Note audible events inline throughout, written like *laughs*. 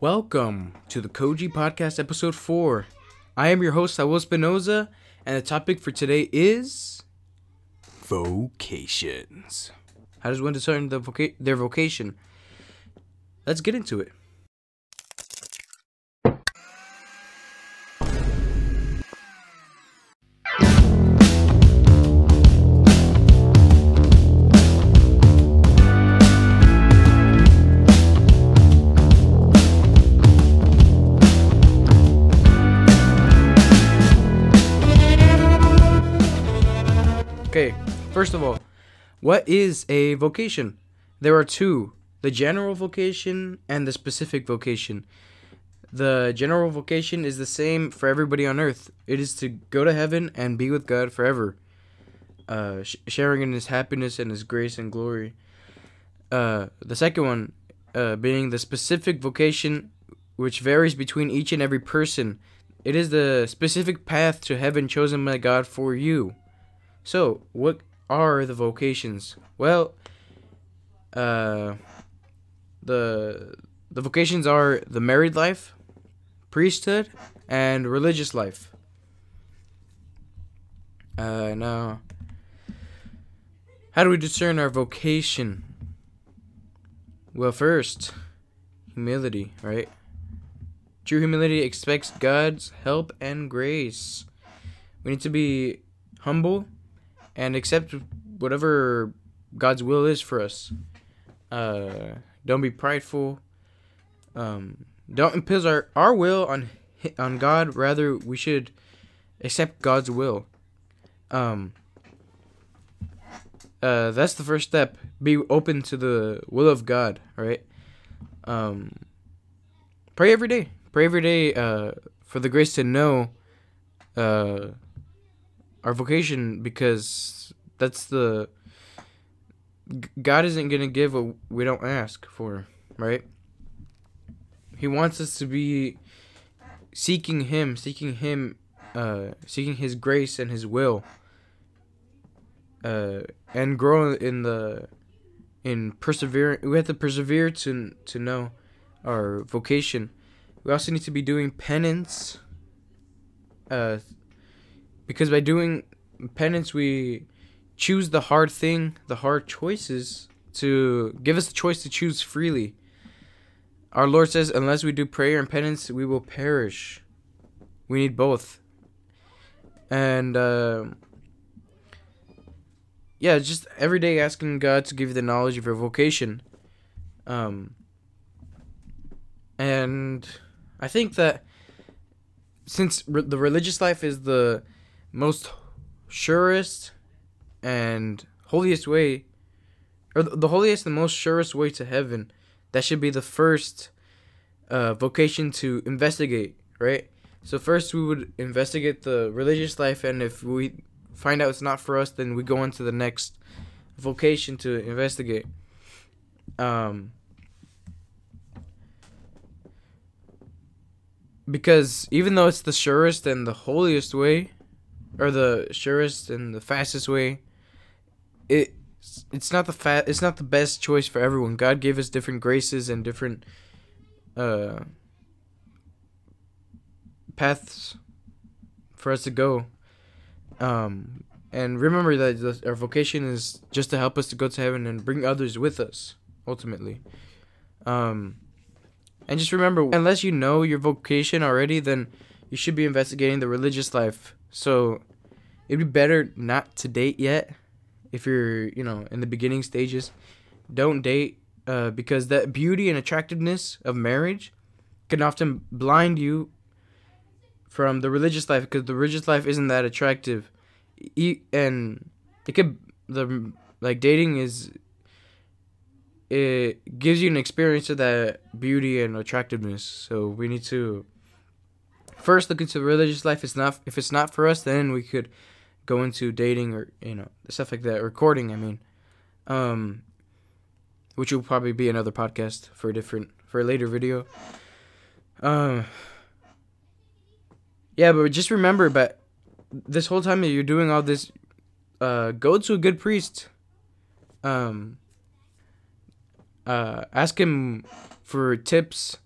Welcome to the Koji Podcast, episode 4. I am your host, Saul Spinoza, and the topic for today is vocations. How does one discern the voca- their vocation? Let's get into it. First of all, what is a vocation? There are two the general vocation and the specific vocation. The general vocation is the same for everybody on earth it is to go to heaven and be with God forever, uh, sh- sharing in His happiness and His grace and glory. Uh, the second one uh, being the specific vocation, which varies between each and every person. It is the specific path to heaven chosen by God for you. So, what are the vocations? Well, uh, the the vocations are the married life, priesthood, and religious life. Uh, now, how do we discern our vocation? Well, first, humility, right? True humility expects God's help and grace. We need to be humble and accept whatever God's will is for us. Uh, don't be prideful. Um, don't impose our, our will on on God. Rather, we should accept God's will. Um, uh, that's the first step. Be open to the will of God, right? Um, pray every day. Pray every day uh, for the grace to know uh, our vocation because that's the God isn't gonna give what we don't ask for, right? He wants us to be seeking Him, seeking Him, uh, seeking His grace and His will, uh, and grow in the in persevering. We have to persevere to to know our vocation. We also need to be doing penance. Uh, because by doing penance we choose the hard thing the hard choices to give us the choice to choose freely. Our lord says unless we do prayer and penance we will perish. We need both. And uh, yeah just every day asking god to give you the knowledge of your vocation. Um and i think that since re- the religious life is the most surest and holiest way or the holiest and most surest way to heaven that should be the first uh, vocation to investigate right? So first we would investigate the religious life and if we find out it's not for us then we go on to the next vocation to investigate. Um because even though it's the surest and the holiest way or the surest and the fastest way it it's not the fa- it's not the best choice for everyone. God gave us different graces and different uh paths for us to go. Um and remember that our vocation is just to help us to go to heaven and bring others with us ultimately. Um and just remember unless you know your vocation already then you should be investigating the religious life so it'd be better not to date yet if you're, you know, in the beginning stages. Don't date uh, because that beauty and attractiveness of marriage can often blind you from the religious life because the religious life isn't that attractive. E- and it could the like dating is it gives you an experience of that beauty and attractiveness. So we need to first look into religious life. It's not if it's not for us, then we could go into dating or you know stuff like that. Recording, I mean, um, which will probably be another podcast for a different for a later video. Um, yeah, but just remember, but this whole time that you're doing all this, uh, go to a good priest. Um, uh, ask him for tips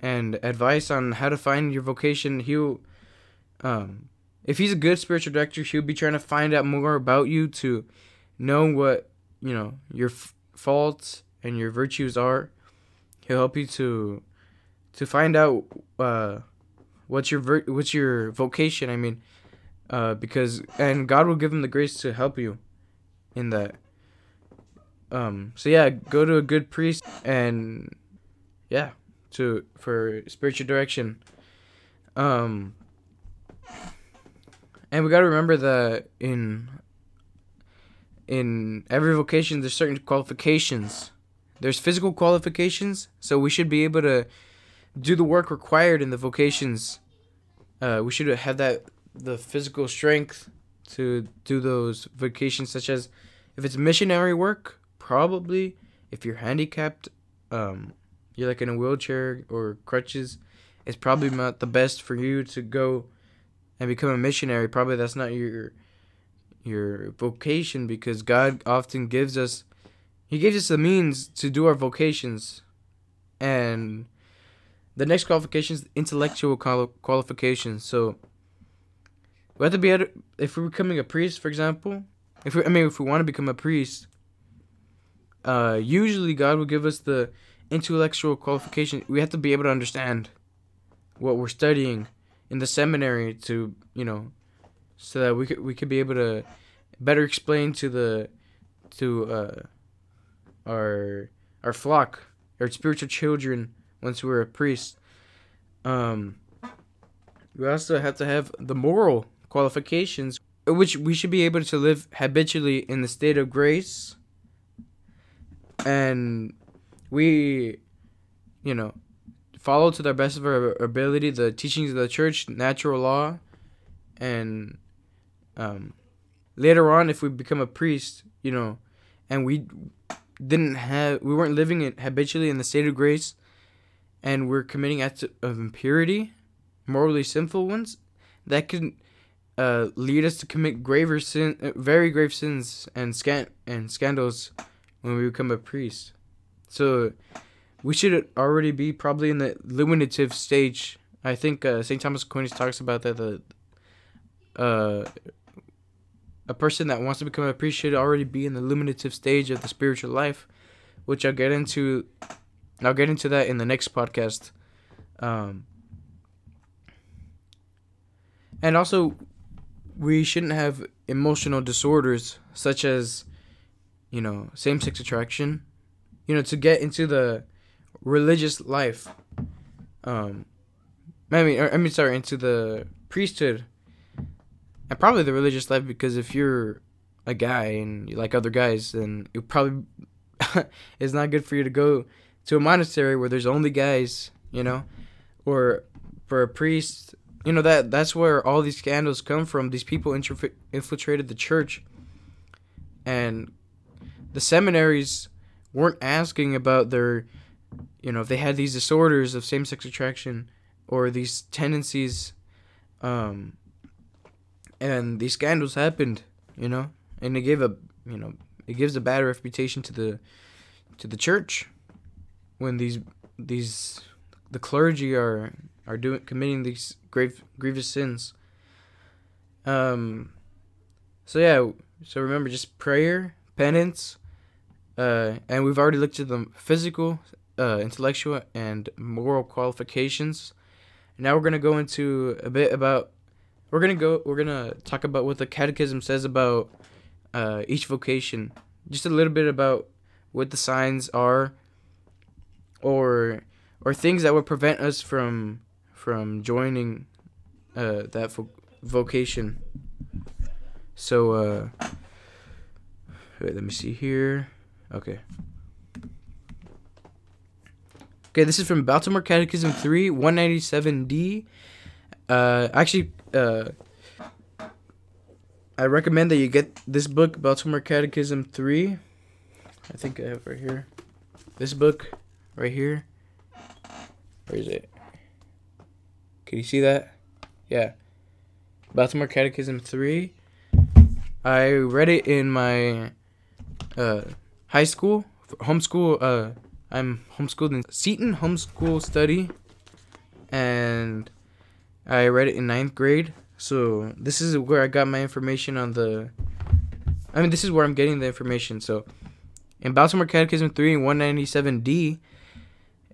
and advice on how to find your vocation. He'll, um, if he's a good spiritual director, he'll be trying to find out more about you to know what you know your f- faults and your virtues are. He'll help you to to find out uh, what's your ver- what's your vocation. I mean, uh, because and God will give him the grace to help you in that. Um. So yeah, go to a good priest and yeah, to for spiritual direction. Um. And we got to remember that in in every vocation there's certain qualifications. There's physical qualifications, so we should be able to do the work required in the vocations. Uh, we should have that the physical strength to do those vocations, such as if it's missionary work, probably if you're handicapped, um, you're like in a wheelchair or crutches, it's probably not the best for you to go and become a missionary. Probably that's not your your vocation because God often gives us he gives us the means to do our vocations and the next qualification is intellectual quali- qualifications. So we have to be if we're becoming a priest, for example, if we, I mean if we want to become a priest, uh, usually God will give us the intellectual qualification. We have to be able to understand what we're studying in the seminary to you know, so that we could we could be able to better explain to the to uh, our our flock, our spiritual children once we're a priest. Um, we also have to have the moral qualifications, which we should be able to live habitually in the state of grace. And we, you know, follow to the best of our ability the teachings of the church, natural law, and um, later on, if we become a priest, you know, and we didn't have, we weren't living it habitually in the state of grace, and we're committing acts of impurity, morally sinful ones, that could uh, lead us to commit graver sin, uh, very grave sins and scan and scandals when we become a priest. So we should already be probably in the illuminative stage. I think uh, St. Thomas Aquinas talks about that the uh, a person that wants to become a priest should already be in the illuminative stage of the spiritual life, which I'll get into I'll get into that in the next podcast. Um, and also, we shouldn't have emotional disorders such as, you know, same sex attraction. You know, to get into the religious life. Um, I mean, I mean, sorry, into the priesthood, and probably the religious life because if you're a guy and you like other guys, then it probably *laughs* is not good for you to go to a monastery where there's only guys, you know, or for a priest, you know that that's where all these scandals come from. These people infiltrated the church, and the seminaries weren't asking about their, you know, if they had these disorders of same-sex attraction or these tendencies, um, and these scandals happened, you know, and it gave a, you know, it gives a bad reputation to the, to the church when these these the clergy are are doing committing these grave grievous sins. Um so yeah, so remember just prayer, penance, uh and we've already looked at the physical, uh intellectual and moral qualifications. Now we're going to go into a bit about we're going to go we're going to talk about what the catechism says about uh each vocation. Just a little bit about what the signs are or or things that would prevent us from from joining uh, that vo- vocation. So uh, wait, let me see here. Okay. Okay, this is from Baltimore Catechism 3, 197D. Uh, actually, uh, I recommend that you get this book, Baltimore Catechism 3. I think I have right here. This book right here. Where is it? Can you see that? Yeah. Baltimore Catechism 3. I read it in my uh, high school, homeschool. Uh, I'm homeschooled in Seton Homeschool Study. and I read it in ninth grade. So this is where I got my information on the. I mean, this is where I'm getting the information. So, in Baltimore Catechism 3 197d,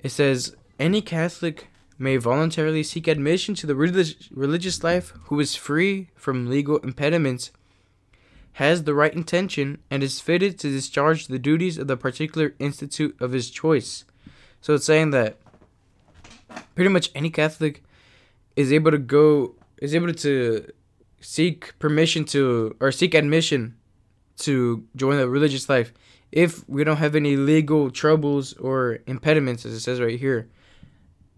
it says any Catholic may voluntarily seek admission to the religious religious life who is free from legal impediments, has the right intention, and is fitted to discharge the duties of the particular institute of his choice. So it's saying that pretty much any Catholic is able to go is able to seek permission to or seek admission to join the religious life if we don't have any legal troubles or impediments as it says right here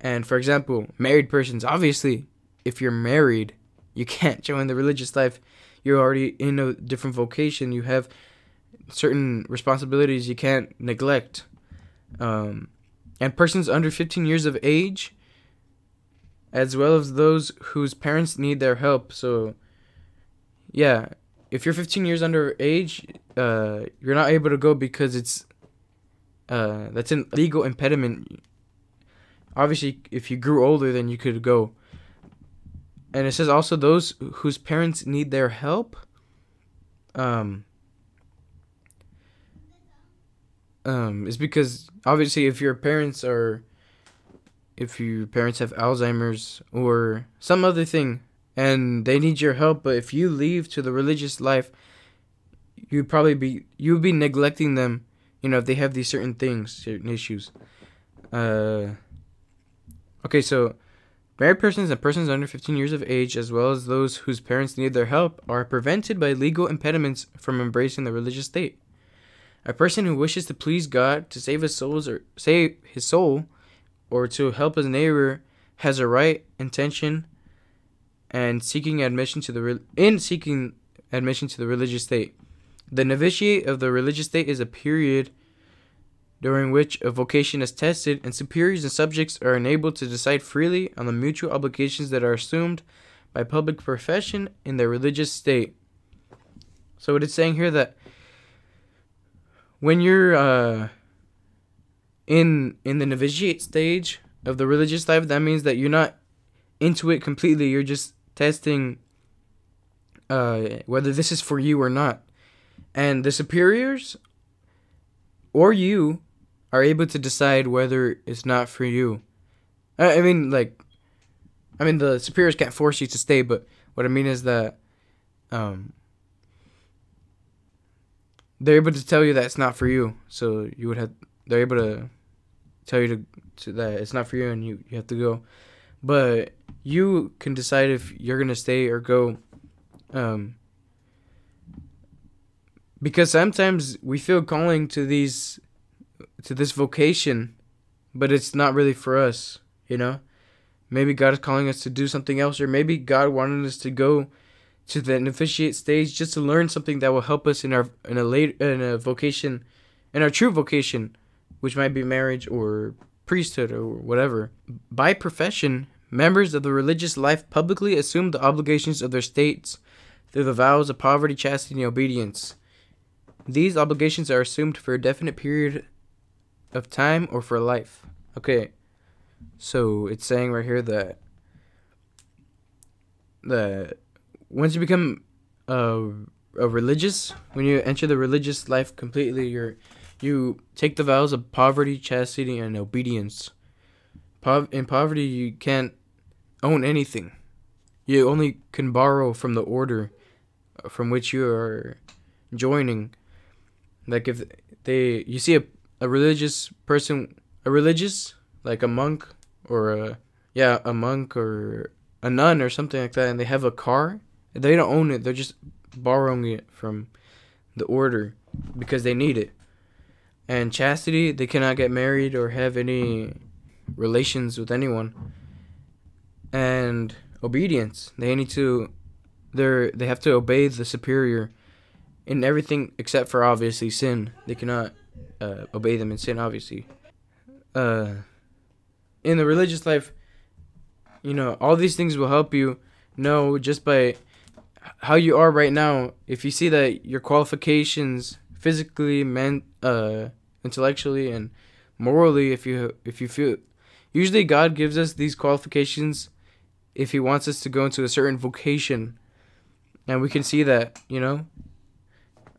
and for example, married persons, obviously, if you're married, you can't *laughs* join the religious life. You're already in a different vocation. You have certain responsibilities you can't neglect. Um, and persons under 15 years of age, as well as those whose parents need their help. So, yeah, if you're 15 years under age, uh, you're not able to go because it's uh, that's an legal impediment obviously if you grew older then you could go and it says also those whose parents need their help um um is because obviously if your parents are if your parents have alzheimer's or some other thing and they need your help but if you leave to the religious life you'd probably be you would be neglecting them you know if they have these certain things certain issues. Uh Okay, so married persons and persons under 15 years of age, as well as those whose parents need their help, are prevented by legal impediments from embracing the religious state. A person who wishes to please God, to save his souls or save his soul, or to help his neighbor, has a right intention and seeking admission to the in seeking admission to the religious state. The novitiate of the religious state is a period during which a vocation is tested and superiors and subjects are enabled to decide freely on the mutual obligations that are assumed by public profession in their religious state. So what it is saying here that when you're uh, in in the novitiate stage of the religious life, that means that you're not into it completely. You're just testing uh, whether this is for you or not. And the superiors or you are able to decide whether it's not for you. I, mean, like, I mean, the superiors can't force you to stay, but what I mean is that, um, they're able to tell you that it's not for you. So you would have, they're able to tell you to, to that it's not for you and you, you have to go. But you can decide if you're gonna stay or go. Um, because sometimes we feel calling to these to this vocation, but it's not really for us, you know? Maybe God is calling us to do something else, or maybe God wanted us to go to the novitiate stage just to learn something that will help us in our in a late in a vocation, in our true vocation, which might be marriage or priesthood or whatever. By profession, members of the religious life publicly assume the obligations of their states through the vows of poverty, chastity, and obedience. These obligations are assumed for a definite period of time or for life. Okay. So it's saying right here that that once you become a, a religious, when you enter the religious life completely, you're you take the vows of poverty, chastity, and obedience. In poverty, you can't own anything. You only can borrow from the order uh, from which you are joining. Like if they, you see a a religious person, a religious like a monk or a yeah a monk or a nun or something like that, and they have a car. They don't own it. They're just borrowing it from the order because they need it. And chastity, they cannot get married or have any relations with anyone. And obedience, they need to they're they have to obey the superior in everything except for obviously sin. They cannot uh, obey them in sin, obviously. Uh, in the religious life, you know, all these things will help you know just by how you are right now. If you see that your qualifications, physically, men, uh, intellectually, and morally, if you if you feel usually God gives us these qualifications if He wants us to go into a certain vocation, and we can see that you know,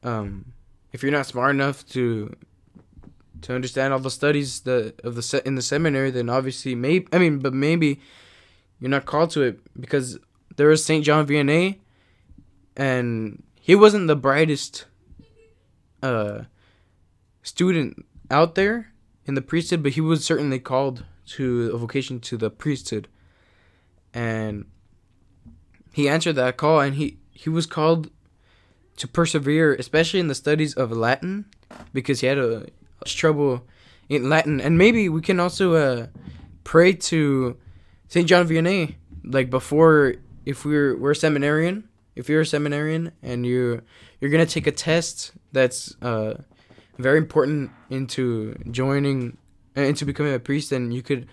um, if you're not smart enough to to understand all the studies the of the in the seminary, then obviously maybe I mean, but maybe you're not called to it because there was Saint John Vianney, and he wasn't the brightest uh student out there in the priesthood, but he was certainly called to a vocation to the priesthood, and he answered that call, and he he was called to persevere, especially in the studies of Latin, because he had a trouble in Latin, and maybe we can also uh, pray to Saint John Vianney, like before, if we're we're a seminarian, if you're a seminarian and you you're gonna take a test that's uh, very important into joining uh, into becoming a priest, then you could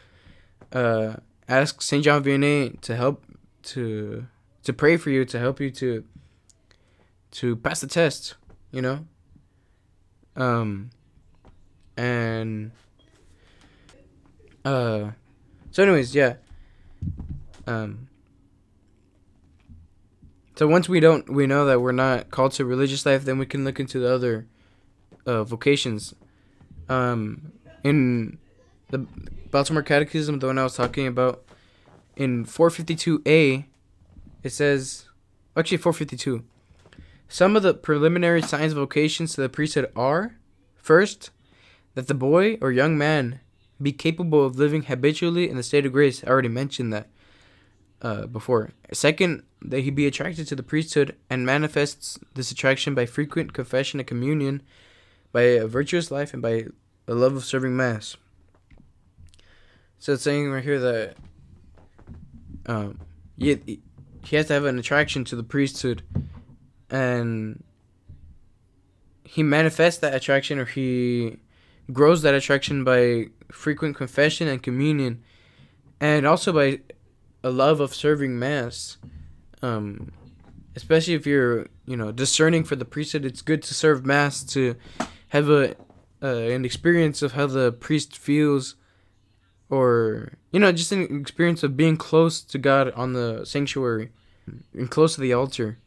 uh, ask Saint John Vianney to help to to pray for you to help you to to pass the test. You know. Um, and uh so anyways yeah. Um so once we don't we know that we're not called to religious life then we can look into the other uh vocations. Um in the baltimore catechism the one i was talking about in 452a it says actually 452 some of the preliminary signs of vocations to the priesthood are first that the boy or young man be capable of living habitually in the state of grace. I already mentioned that uh, before. Second, that he be attracted to the priesthood and manifests this attraction by frequent confession and communion, by a virtuous life, and by a love of serving Mass. So it's saying right here that um, he, he has to have an attraction to the priesthood, and he manifests that attraction, or he grows that attraction by frequent confession and communion, and also by a love of serving mass. Um, especially if you're, you know, discerning for the priesthood, it's good to serve mass to have a uh, an experience of how the priest feels, or you know, just an experience of being close to God on the sanctuary, and close to the altar,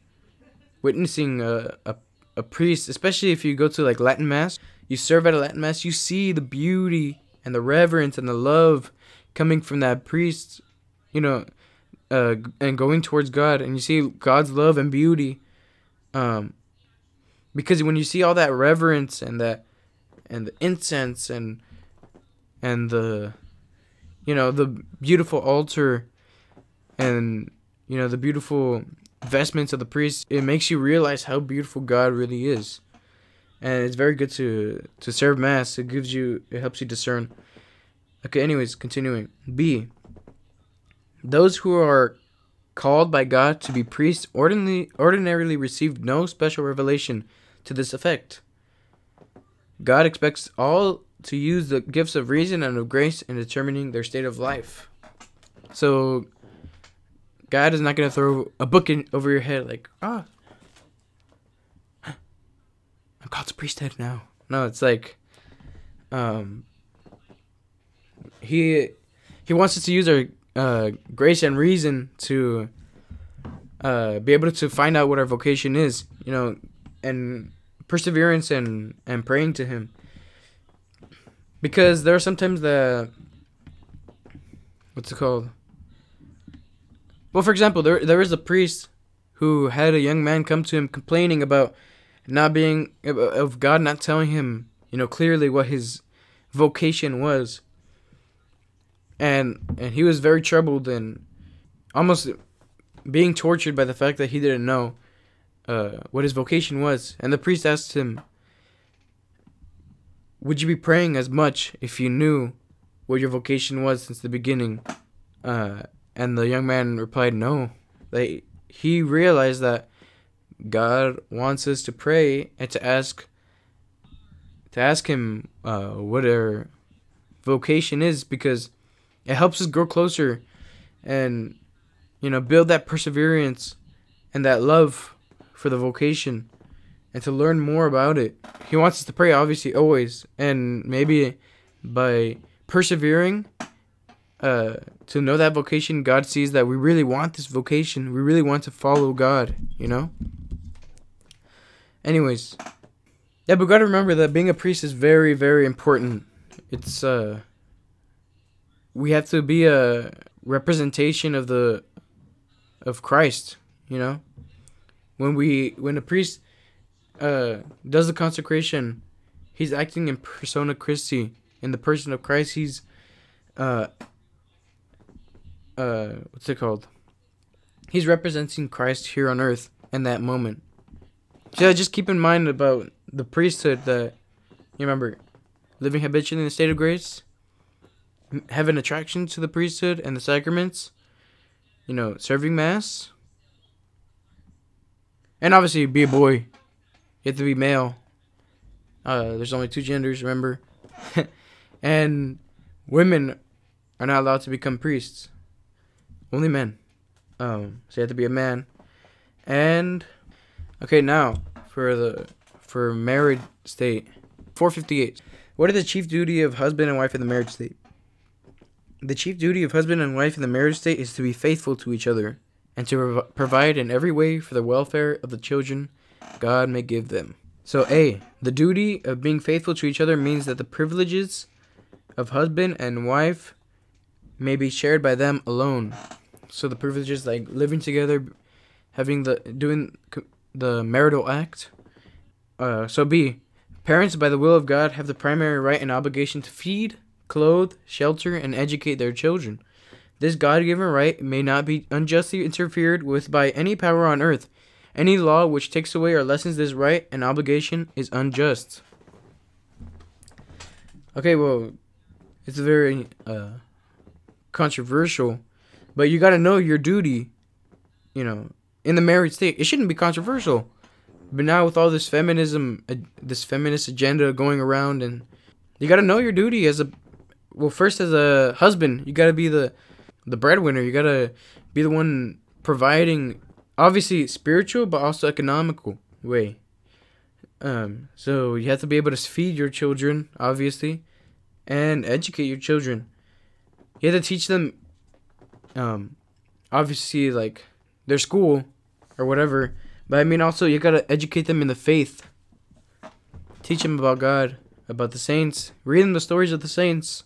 witnessing a, a a priest, especially if you go to like Latin mass you serve at a Latin Mass, you see the beauty and the reverence and the love coming from that priest, you know, uh, and going towards God, and you see God's love and beauty. Um, because when you see all that reverence and that, and the incense and, and the, you know, the beautiful altar, and you know the beautiful vestments of the priest, it makes you realize how beautiful God really is and it's very good to to serve mass. It gives you it helps you discern. Okay, anyways, continuing. B. Those who are called by God to be priests ordinarily ordinarily received no special revelation to this effect. God expects all to use the gifts of reason and of grace in determining their state of life. So God is not going to throw a book in over your head like, ah, I'm called to priesthood now. No, it's like, um, he he wants us to use our uh, grace and reason to uh, be able to find out what our vocation is, you know, and perseverance and and praying to Him. Because there are sometimes the what's it called? Well, for example, there there is a priest who had a young man come to him complaining about not being of God not telling him, you know, clearly what his vocation was. And and he was very troubled and almost being tortured by the fact that he didn't know uh, what his vocation was. And the priest asked him, "Would you be praying as much if you knew what your vocation was since the beginning?" Uh, and the young man replied, "No." They he realized that God wants us to pray and to ask to ask him uh, what our vocation is because it helps us grow closer and you know build that perseverance and that love for the vocation and to learn more about it. He wants us to pray obviously always and maybe by persevering uh, to know that vocation, God sees that we really want this vocation. We really want to follow God, you know? Anyways, yeah, but gotta remember that being a priest is very, very important. It's, uh, we have to be a representation of the, of Christ, you know? When we, when a priest, uh, does the consecration, he's acting in persona Christi, in the person of Christ. He's, uh, uh, what's it called? He's representing Christ here on earth in that moment. Yeah, just keep in mind about the priesthood that you remember living habitually in the state of grace, having attraction to the priesthood and the sacraments, you know, serving mass, and obviously be a boy. You have to be male. Uh, there's only two genders, remember, *laughs* and women are not allowed to become priests. Only men. Um, so you have to be a man. And okay, now for the for married state, 458. What is the chief duty of husband and wife in the marriage state? The chief duty of husband and wife in the marriage state is to be faithful to each other and to prov- provide in every way for the welfare of the children God may give them. So, A, the duty of being faithful to each other means that the privileges of husband and wife may be shared by them alone. So the privileges like living together, having the doing the marital act. Uh, so B, parents by the will of God have the primary right and obligation to feed, clothe, shelter, and educate their children. This God-given right may not be unjustly interfered with by any power on earth. Any law which takes away or lessens this right and obligation is unjust. Okay, well, it's very uh, controversial, but you got to know your duty, you know, in the married state. It shouldn't be controversial. But now with all this feminism, uh, this feminist agenda going around, and you got to know your duty as a, well, first as a husband, you got to be the, the breadwinner. You got to be the one providing, obviously spiritual, but also economical way. Um, so you have to be able to feed your children, obviously, and educate your children. You have to teach them, um, obviously like their school or whatever. But I mean, also you gotta educate them in the faith. Teach them about God, about the saints. Read them the stories of the saints,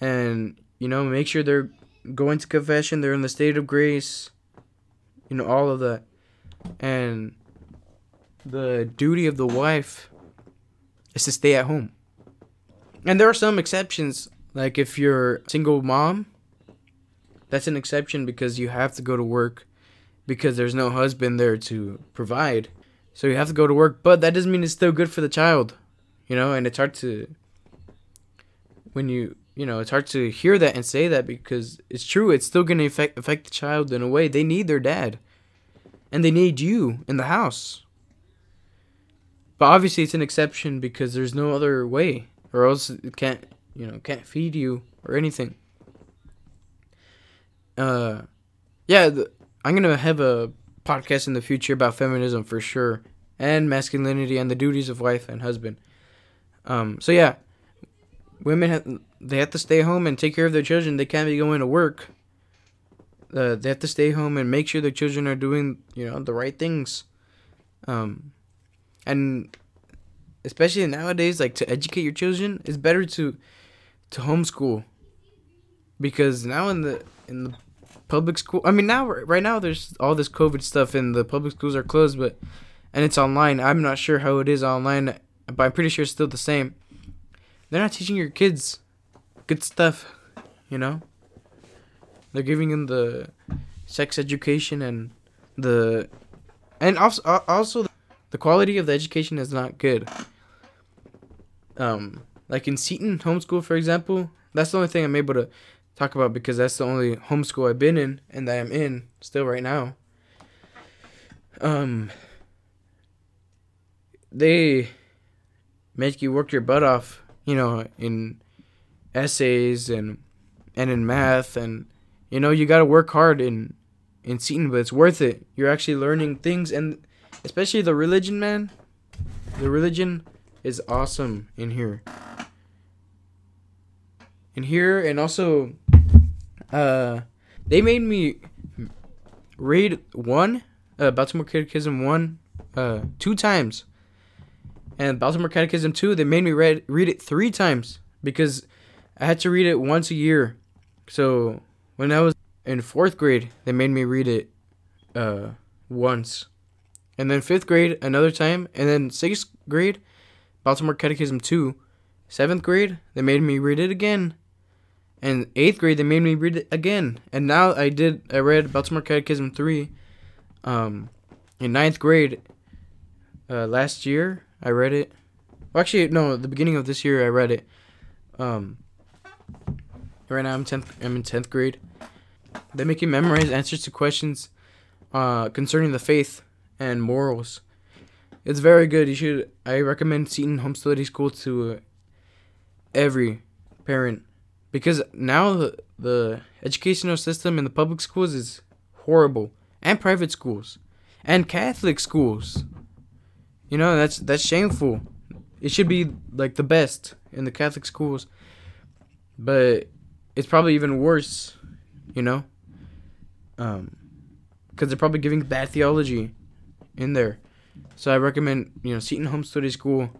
and you know, make sure they're going to confession. They're in the state of grace. You know, all of that, and the duty of the wife is to stay at home. And there are some exceptions, like if you're single mom, that's an exception because you have to go to work because there's no husband there to provide. So you have to go to work, but that doesn't mean it's still good for the child, you know, and it's hard to when you, you know, it's hard to hear that and say that because it's true, it's still going to affect affect the child in a way. They need their dad. And they need you in the house. But obviously it's an exception because there's no other way or else it can't, you know, can't feed you or anything. Uh yeah, the, I'm gonna have a podcast in the future about feminism for sure, and masculinity and the duties of wife and husband. Um, so yeah, women have they have to stay home and take care of their children. They can't be going to work. Uh, they have to stay home and make sure their children are doing you know the right things. Um, and especially nowadays, like to educate your children, it's better to to homeschool because now in the in the public school. I mean, now right now there's all this COVID stuff and the public schools are closed, but and it's online. I'm not sure how it is online, but I'm pretty sure it's still the same. They're not teaching your kids good stuff, you know. They're giving them the sex education and the and also also the quality of the education is not good. Um, like in Seton homeschool, for example, that's the only thing I'm able to talk about because that's the only homeschool I've been in and that I'm in still right now. Um, they make you work your butt off, you know, in essays and and in math and you know you got to work hard in in Seton, but it's worth it. You're actually learning things and especially the religion, man. The religion is awesome in here. In here, and also, uh, they made me read one, uh, Baltimore Catechism one, uh, two times, and Baltimore Catechism two. They made me read read it three times because I had to read it once a year. So when I was in fourth grade, they made me read it, uh, once, and then fifth grade another time, and then sixth grade, Baltimore Catechism two. Seventh grade, they made me read it again. And eighth grade, they made me read it again. And now I did, I read Baltimore Catechism 3 um, in ninth grade uh, last year. I read it. Well, actually, no, the beginning of this year, I read it. Um, right now, I'm, 10th, I'm in 10th grade. They make you memorize answers to questions uh, concerning the faith and morals. It's very good. You should. I recommend Seton Home Study School to uh, every parent because now the, the educational system in the public schools is horrible. And private schools. And catholic schools. You know that's that's shameful. It should be like the best in the catholic schools. But it's probably even worse you know? Um because they're probably giving bad theology in there. So i recommend you know seton home study school.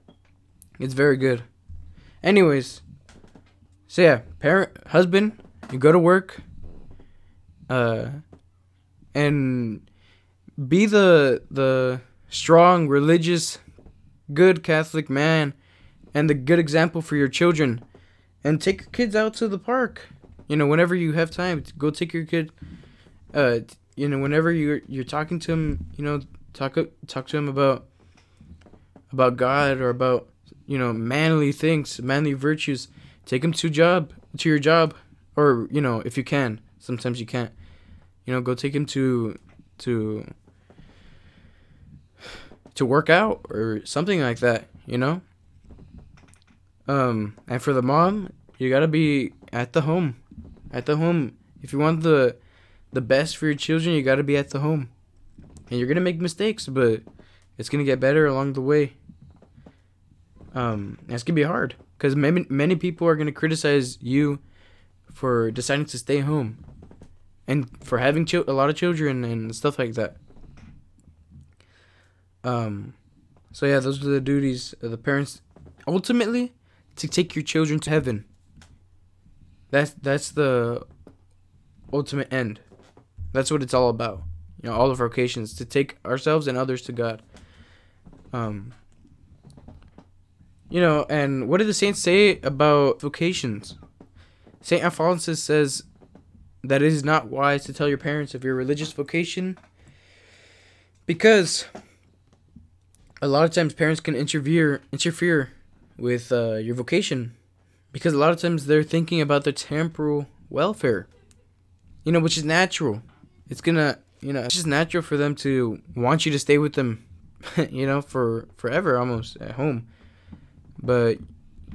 It's very good. Anyways, so yeah, parent, husband, you go to work, uh, and be the the strong, religious, good Catholic man, and the good example for your children, and take your kids out to the park. You know, whenever you have time, go take your kid. Uh, you know, whenever you're you're talking to him, you know, talk talk to him about about God or about you know, manly things, manly virtues. Take them to job, to your job, or you know, if you can. Sometimes you can't. You know, go take him to to to work out or something like that. You know. Um, and for the mom, you gotta be at the home, at the home. If you want the the best for your children, you gotta be at the home. And you're gonna make mistakes, but it's gonna get better along the way um, it's gonna be hard because many many people are gonna criticize you for deciding to stay home and for having ch- a lot of children and stuff like that. Um, so yeah, those are the duties of the parents. Ultimately, to take your children to heaven. That's that's the ultimate end. That's what it's all about. You know, all of our vocations to take ourselves and others to God. Um, you know, and what did the saints say about vocations? Saint Alphonsus says that it is not wise to tell your parents of your religious vocation because a lot of times parents can interfere interfere with uh, your vocation because a lot of times they're thinking about their temporal welfare you know which is natural it's gonna you know it's just natural for them to want you to stay with them *laughs* you know for forever almost at home but,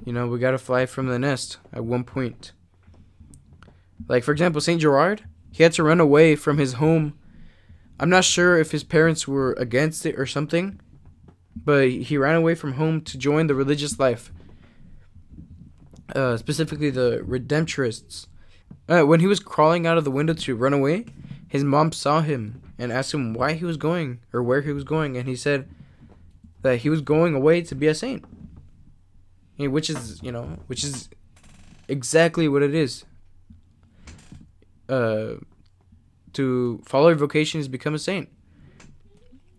you know, we gotta fly from the nest at one point. Like, for example, St. Gerard, he had to run away from his home. I'm not sure if his parents were against it or something, but he ran away from home to join the religious life. Uh, specifically, the Redemptorists. Uh, when he was crawling out of the window to run away, his mom saw him and asked him why he was going or where he was going, and he said that he was going away to be a saint which is you know which is exactly what it is. Uh to follow your vocation is become a saint.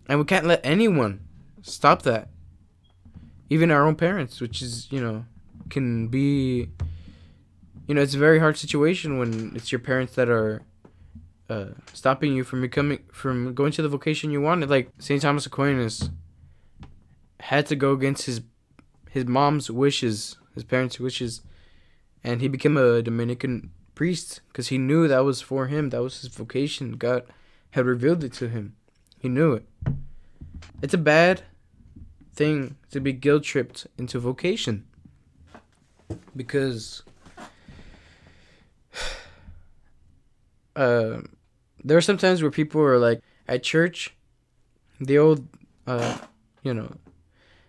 And we can't let anyone stop that. Even our own parents which is you know can be you know it's a very hard situation when it's your parents that are uh, stopping you from becoming from going to the vocation you wanted. Like st thomas aquinas had to go against his his mom's wishes, his parents' wishes, and he became a Dominican priest because he knew that was for him. That was his vocation. God had revealed it to him. He knew it. It's a bad thing to be guilt tripped into vocation because *sighs* uh, there are some times where people are like at church, the old, uh, you know,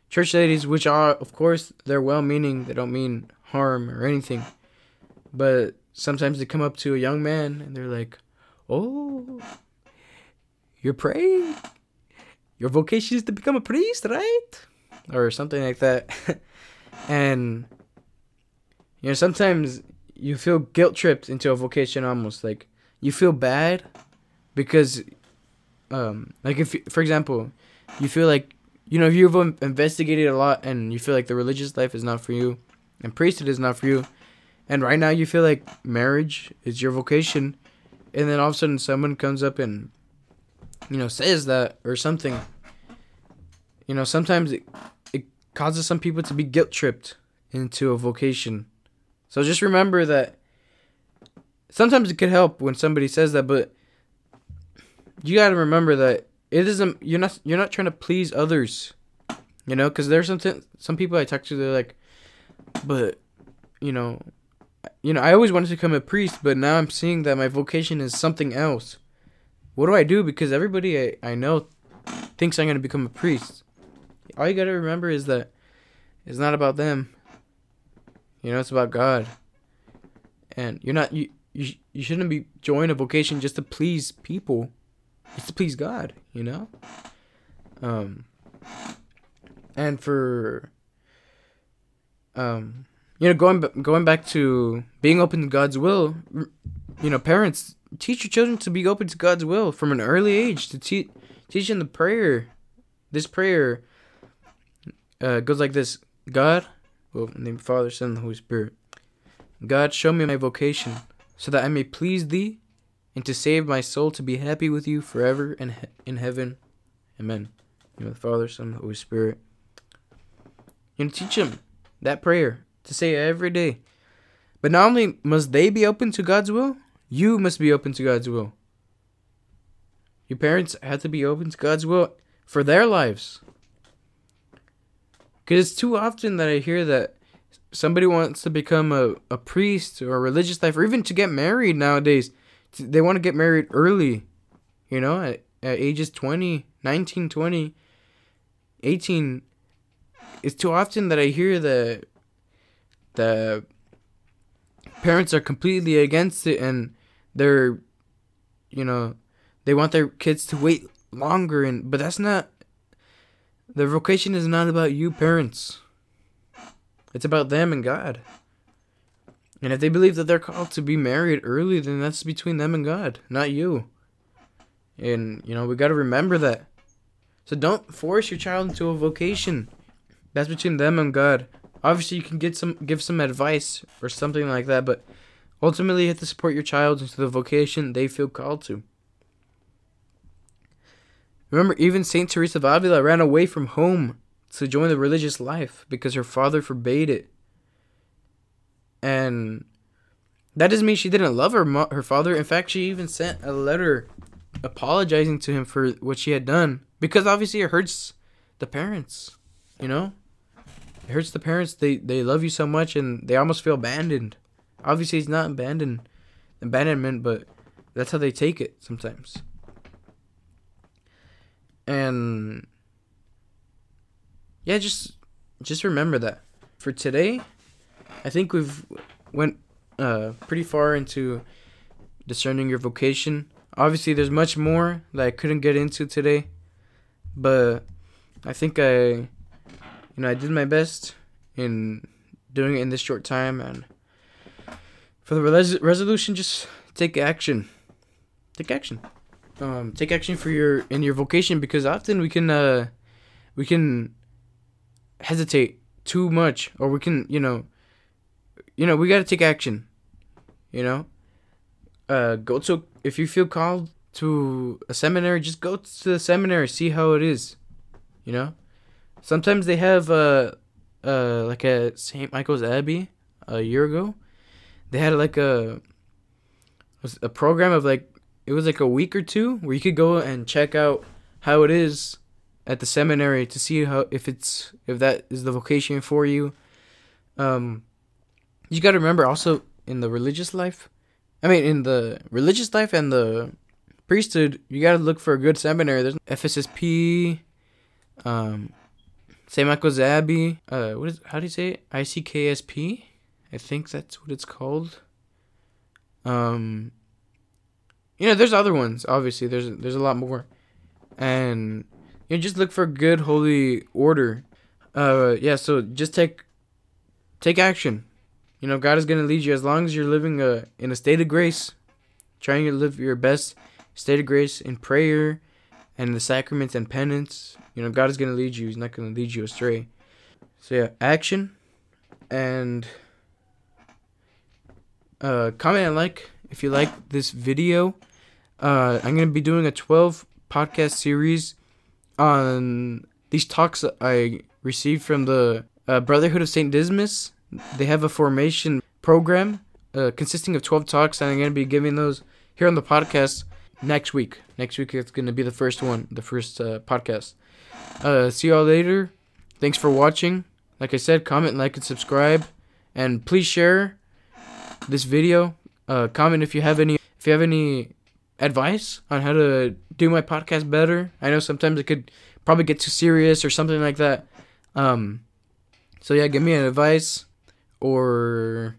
church ladies, which are, of course, they're well meaning, they don't mean harm or anything. but sometimes they come up to a young man and they're like, "Oh, you're praying. Your vocation is to become a priest, right?" Or something like that. *laughs* and you know, sometimes you feel guilt tripped into a vocation almost like you feel bad because um like if for example you feel like you know if you've investigated a lot and you feel like the religious life is not for you and priesthood is not for you and right now you feel like marriage is your vocation and then all of a sudden someone comes up and you know says that or something you know sometimes it, it causes some people to be guilt tripped into a vocation. So just remember that sometimes it could help when somebody says that but you got to remember that it isn't you're not you're not trying to please others you know because there's some some people i talk to they're like but you know you know i always wanted to become a priest but now i'm seeing that my vocation is something else. What do i do? Because everybody i, I know thinks i'm going to become a priest. All you got to remember is that it's not about them. You know it's about god. And you're not you you, you shouldn't be joining a vocation just to please people it's to please God, you know? Um and for um you know going going back to being open to God's will, you know, parents teach your children to be open to God's will from an early age to teach teach them the prayer. This prayer uh, goes like this: God, well, name of Father, Son, and Holy Spirit. God, show me my vocation, so that I may please Thee and to save my soul to be happy with you forever in, in heaven. Amen. In the Father, Son, and Holy Spirit. You know, teach them that prayer to say every day. But not only must they be open to God's will, you must be open to God's will. Your parents have to be open to God's will for their lives. Because it's too often that I hear that somebody wants to become a, a priest or a religious life or even to get married nowadays they want to get married early, you know, at, at ages 20, 19, 20, 18. It's too often that I hear that the parents are completely against it and they're, you know, they want their kids to wait longer and but that's not the vocation is not about you parents. It's about them and God. And if they believe that they're called to be married early, then that's between them and God, not you. And, you know, we got to remember that. So don't force your child into a vocation. That's between them and God. Obviously, you can get some give some advice or something like that, but ultimately you have to support your child into the vocation they feel called to. Remember, even Saint Teresa of Avila ran away from home to join the religious life because her father forbade it and that doesn't mean she didn't love her mo- her father. In fact, she even sent a letter apologizing to him for what she had done because obviously it hurts the parents. You know, it hurts the parents. They they love you so much and they almost feel abandoned. Obviously, it's not abandoned abandonment, but that's how they take it sometimes. And yeah, just just remember that for today I think we've went uh, pretty far into discerning your vocation. Obviously, there's much more that I couldn't get into today, but I think I, you know, I did my best in doing it in this short time. And for the res- resolution, just take action. Take action. Um, take action for your in your vocation because often we can uh, we can hesitate too much, or we can you know you know, we got to take action. You know, uh, go to if you feel called to a seminary, just go to the seminary, see how it is. You know, sometimes they have uh, uh, like a St. Michael's Abbey a year ago. They had like a was a program of like it was like a week or two where you could go and check out how it is at the seminary to see how if it's if that is the vocation for you. Um, you got to remember also in the religious life, I mean, in the religious life and the priesthood, you got to look for a good seminary. There's FSSP, um, St. Michael's Abbey. Uh, what is how do you say it? ICKSP. I think that's what it's called. Um, you know, there's other ones. Obviously, there's there's a lot more, and you know, just look for good holy order. Uh, yeah. So just take take action. You know, God is gonna lead you as long as you're living a in a state of grace, trying to live your best state of grace in prayer, and the sacraments and penance. You know, God is gonna lead you. He's not gonna lead you astray. So yeah, action, and uh, comment and like if you like this video. Uh, I'm gonna be doing a 12 podcast series on these talks I received from the uh, Brotherhood of Saint Dismas. They have a formation program uh, consisting of 12 talks, and I'm gonna be giving those here on the podcast next week. Next week it's gonna be the first one, the first uh, podcast. Uh, see y'all later. Thanks for watching. Like I said, comment, like, and subscribe, and please share this video. Uh, comment if you have any if you have any advice on how to do my podcast better. I know sometimes it could probably get too serious or something like that. Um, so yeah, give me an advice or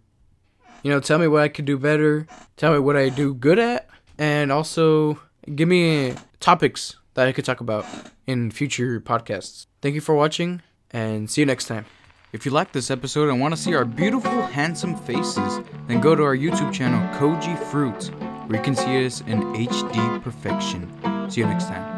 you know tell me what I could do better. Tell me what I do good at, and also give me topics that I could talk about in future podcasts. Thank you for watching, and see you next time. If you like this episode and want to see our beautiful, handsome faces, then go to our YouTube channel, Koji Fruits, where you can see us in HD perfection. See you next time.